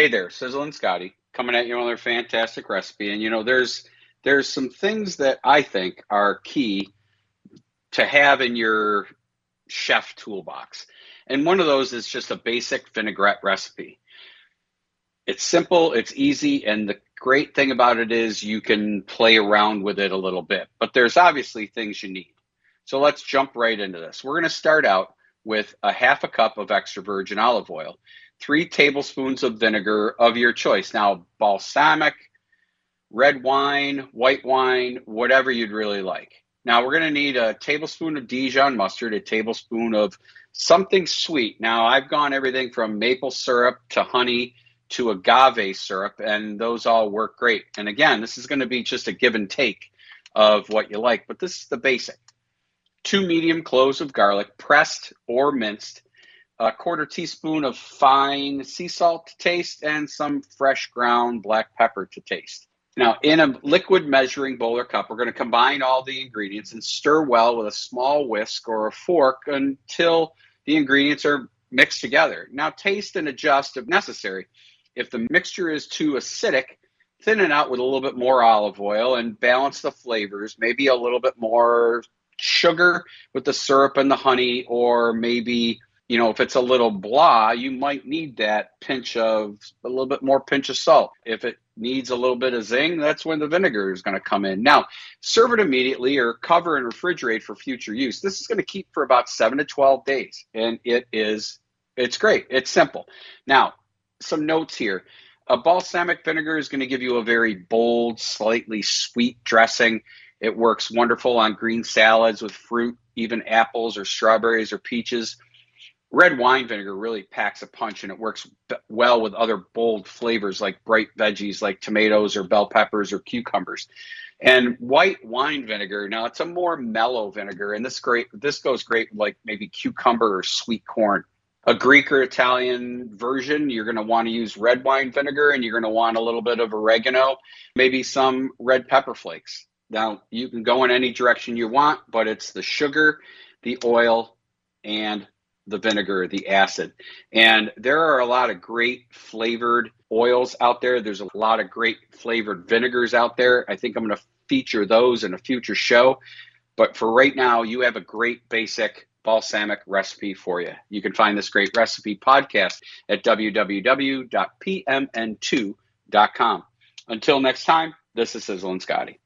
Hey there, Sizzlin Scotty coming at you with another fantastic recipe. And you know, there's there's some things that I think are key to have in your chef toolbox. And one of those is just a basic vinaigrette recipe. It's simple, it's easy, and the great thing about it is you can play around with it a little bit. But there's obviously things you need. So let's jump right into this. We're going to start out with a half a cup of extra virgin olive oil, three tablespoons of vinegar of your choice. Now, balsamic, red wine, white wine, whatever you'd really like. Now, we're going to need a tablespoon of Dijon mustard, a tablespoon of something sweet. Now, I've gone everything from maple syrup to honey to agave syrup, and those all work great. And again, this is going to be just a give and take of what you like, but this is the basic two medium cloves of garlic, pressed or minced, a quarter teaspoon of fine sea salt to taste, and some fresh ground black pepper to taste. Now, in a liquid measuring bowl or cup, we're going to combine all the ingredients and stir well with a small whisk or a fork until the ingredients are mixed together. Now, taste and adjust if necessary. If the mixture is too acidic, thin it out with a little bit more olive oil and balance the flavors, maybe a little bit more sugar with the syrup and the honey, or maybe you know if it's a little blah, you might need that pinch of a little bit more pinch of salt. If it needs a little bit of zing, that's when the vinegar is going to come in. Now, serve it immediately or cover and refrigerate for future use. This is going to keep for about seven to twelve days, and it is it's great. It's simple. Now, some notes here. A balsamic vinegar is going to give you a very bold, slightly sweet dressing. It works wonderful on green salads with fruit, even apples or strawberries or peaches. Red wine vinegar really packs a punch and it works well with other bold flavors like bright veggies like tomatoes or bell peppers or cucumbers. And white wine vinegar, now it's a more mellow vinegar, and this great this goes great like maybe cucumber or sweet corn. A Greek or Italian version, you're going to want to use red wine vinegar and you're going to want a little bit of oregano, maybe some red pepper flakes. Now, you can go in any direction you want, but it's the sugar, the oil, and the vinegar, the acid. And there are a lot of great flavored oils out there. There's a lot of great flavored vinegars out there. I think I'm going to feature those in a future show. But for right now, you have a great basic balsamic recipe for you. You can find this great recipe podcast at www.pmn2.com. Until next time, this is Sizzlin Scotty.